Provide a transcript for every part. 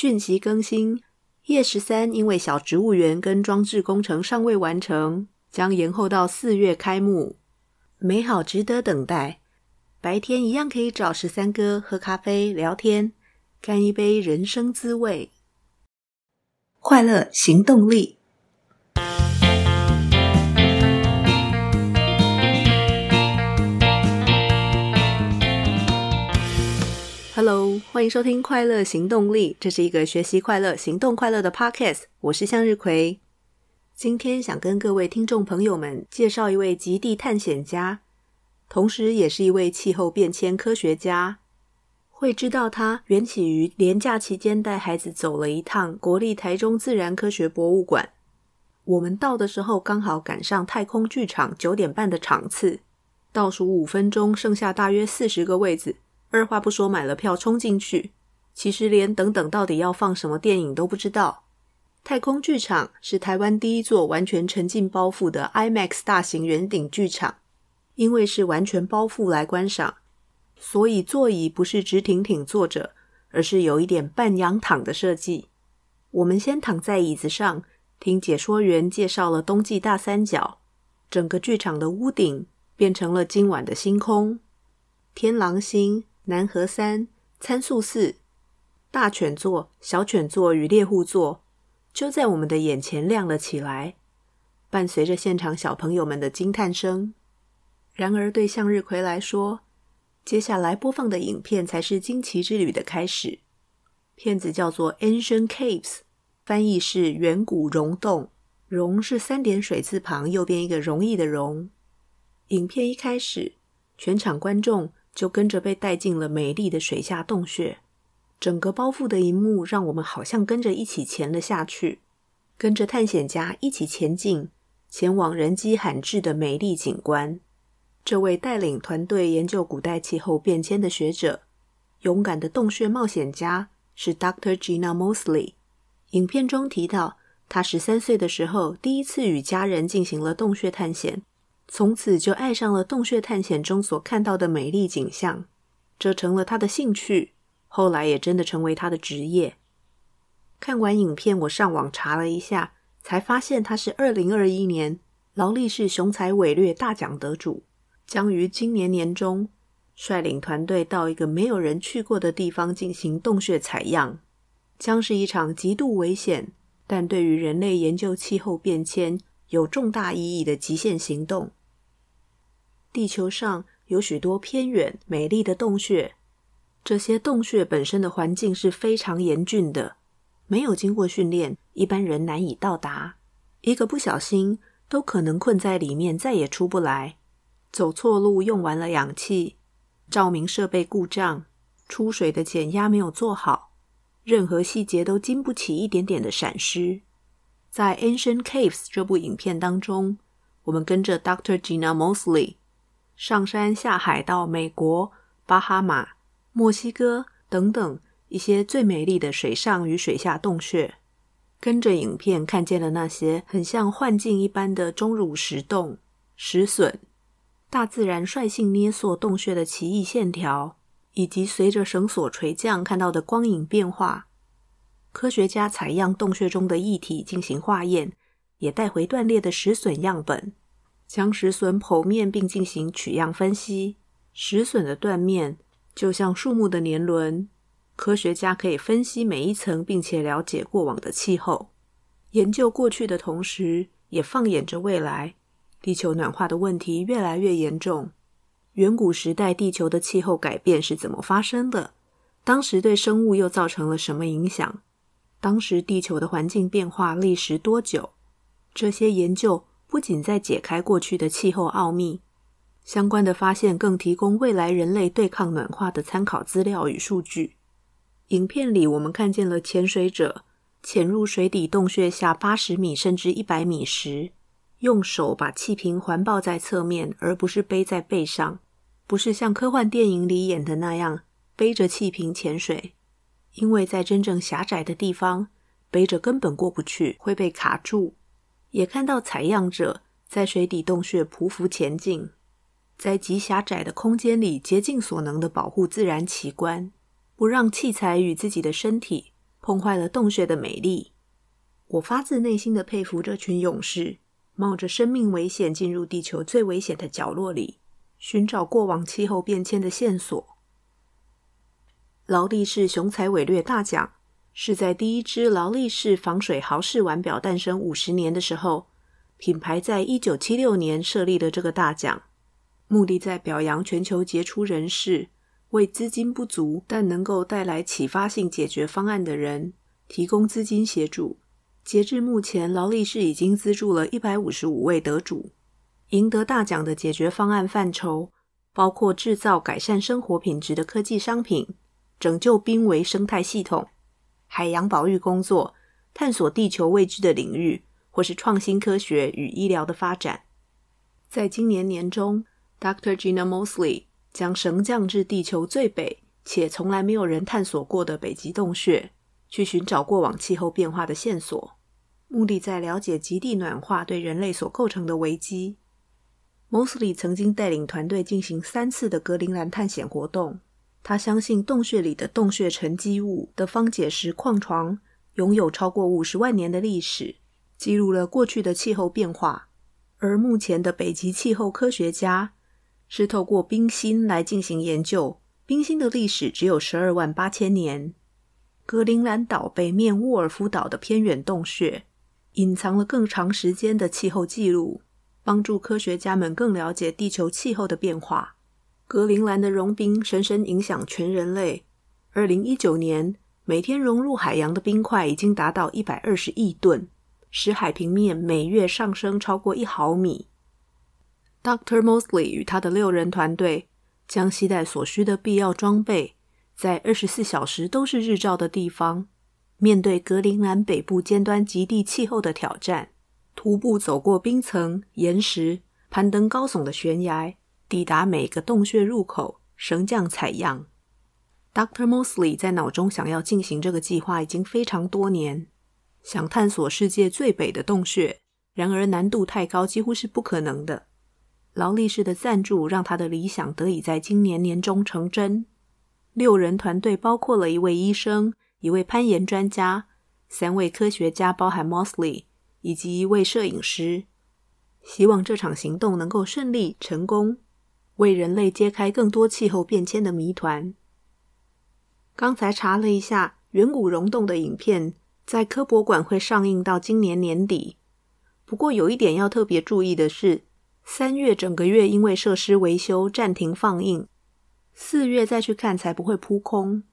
讯息更新。夜十三因为小植物园跟装置工程尚未完成，将延后到四月开幕。美好值得等待。白天一样可以找十三哥喝咖啡聊天，干一杯人生滋味。快乐行动力。Hello，欢迎收听《快乐行动力》，这是一个学习快乐、行动快乐的 Podcast。我是向日葵，今天想跟各位听众朋友们介绍一位极地探险家，同时也是一位气候变迁科学家。会知道他缘起于连假期间带孩子走了一趟国立台中自然科学博物馆。我们到的时候刚好赶上太空剧场九点半的场次，倒数五分钟，剩下大约四十个位子。二话不说买了票冲进去，其实连等等到底要放什么电影都不知道。太空剧场是台湾第一座完全沉浸包覆的 IMAX 大型圆顶剧场，因为是完全包覆来观赏，所以座椅不是直挺挺坐着，而是有一点半仰躺的设计。我们先躺在椅子上，听解说员介绍了冬季大三角，整个剧场的屋顶变成了今晚的星空，天狼星。南河三、参宿四、大犬座、小犬座与猎户座就在我们的眼前亮了起来，伴随着现场小朋友们的惊叹声。然而，对向日葵来说，接下来播放的影片才是惊奇之旅的开始。片子叫做《Ancient Caves》，翻译是“远古溶洞”，“溶”是三点水字旁，右边一个容易的“容”。影片一开始，全场观众。就跟着被带进了美丽的水下洞穴，整个包覆的一幕让我们好像跟着一起潜了下去，跟着探险家一起前进，前往人迹罕至的美丽景观。这位带领团队研究古代气候变迁的学者，勇敢的洞穴冒险家是 Dr. Gina Mosley。影片中提到，他十三岁的时候第一次与家人进行了洞穴探险。从此就爱上了洞穴探险中所看到的美丽景象，这成了他的兴趣，后来也真的成为他的职业。看完影片，我上网查了一下，才发现他是二零二一年劳力士雄才伟略大奖得主，将于今年年中率领团队到一个没有人去过的地方进行洞穴采样，将是一场极度危险，但对于人类研究气候变迁有重大意义的极限行动。地球上有许多偏远美丽的洞穴，这些洞穴本身的环境是非常严峻的，没有经过训练，一般人难以到达。一个不小心，都可能困在里面，再也出不来。走错路，用完了氧气，照明设备故障，出水的减压没有做好，任何细节都经不起一点点的闪失。在《Ancient Caves》这部影片当中，我们跟着 Dr. Gina Mosley。上山下海到美国、巴哈马、墨西哥等等一些最美丽的水上与水下洞穴，跟着影片看见了那些很像幻境一般的钟乳石洞、石笋，大自然率性捏塑洞穴的奇异线条，以及随着绳索垂降看到的光影变化。科学家采样洞穴中的液体进行化验，也带回断裂的石笋样本。将石笋剖面并进行取样分析，石笋的断面就像树木的年轮。科学家可以分析每一层，并且了解过往的气候。研究过去的同时，也放眼着未来。地球暖化的问题越来越严重。远古时代地球的气候改变是怎么发生的？当时对生物又造成了什么影响？当时地球的环境变化历时多久？这些研究。不仅在解开过去的气候奥秘，相关的发现更提供未来人类对抗暖化的参考资料与数据。影片里，我们看见了潜水者潜入水底洞穴下八十米甚至一百米时，用手把气瓶环抱在侧面，而不是背在背上，不是像科幻电影里演的那样背着气瓶潜水，因为在真正狭窄的地方，背着根本过不去，会被卡住。也看到采样者在水底洞穴匍匐前进，在极狭窄的空间里竭尽所能的保护自然奇观，不让器材与自己的身体碰坏了洞穴的美丽。我发自内心的佩服这群勇士，冒着生命危险进入地球最危险的角落里，寻找过往气候变迁的线索。劳力士雄才伟略大奖是在第一支劳力士防水豪士腕表诞生五十年的时候，品牌在一九七六年设立了这个大奖，目的在表扬全球杰出人士，为资金不足但能够带来启发性解决方案的人提供资金协助。截至目前，劳力士已经资助了一百五十五位得主。赢得大奖的解决方案范畴包括制造改善生活品质的科技商品。拯救濒危生态系统、海洋保育工作、探索地球未知的领域，或是创新科学与医疗的发展。在今年年中，Dr. Gina Mosley 将绳降至地球最北且从来没有人探索过的北极洞穴，去寻找过往气候变化的线索，目的在了解极地暖化对人类所构成的危机。Mosley 曾经带领团队进行三次的格陵兰探险活动。他相信洞穴里的洞穴沉积物的方解石矿床拥有超过五十万年的历史，记录了过去的气候变化。而目前的北极气候科学家是透过冰芯来进行研究，冰芯的历史只有十二万八千年。格陵兰岛北面沃尔夫岛的偏远洞穴隐藏了更长时间的气候记录，帮助科学家们更了解地球气候的变化。格陵兰的融冰深深影响全人类。二零一九年，每天融入海洋的冰块已经达到一百二十亿吨，使海平面每月上升超过一毫米。Dr. Mosley 与他的六人团队将携带所需的必要装备，在二十四小时都是日照的地方，面对格陵兰北部尖端极地气候的挑战，徒步走过冰层、岩石，攀登高耸的悬崖。抵达每个洞穴入口，绳降采样。Dr. Mosley 在脑中想要进行这个计划已经非常多年，想探索世界最北的洞穴，然而难度太高，几乎是不可能的。劳力士的赞助让他的理想得以在今年年中成真。六人团队包括了一位医生、一位攀岩专家、三位科学家，包含 Mosley，以及一位摄影师。希望这场行动能够顺利成功。为人类揭开更多气候变迁的谜团。刚才查了一下，远古溶洞的影片在科博馆会上映到今年年底。不过有一点要特别注意的是，三月整个月因为设施维修暂停放映，四月再去看才不会扑空。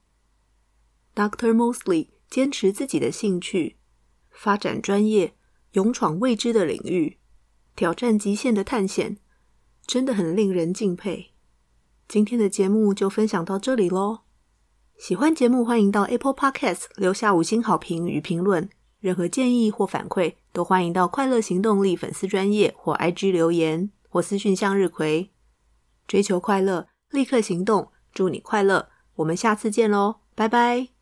Dr. Mosley 坚持自己的兴趣，发展专业，勇闯未知的领域，挑战极限的探险。真的很令人敬佩。今天的节目就分享到这里喽。喜欢节目，欢迎到 Apple Podcast 留下五星好评与评论。任何建议或反馈，都欢迎到快乐行动力粉丝专页或 IG 留言或私讯向日葵。追求快乐，立刻行动。祝你快乐，我们下次见喽，拜拜。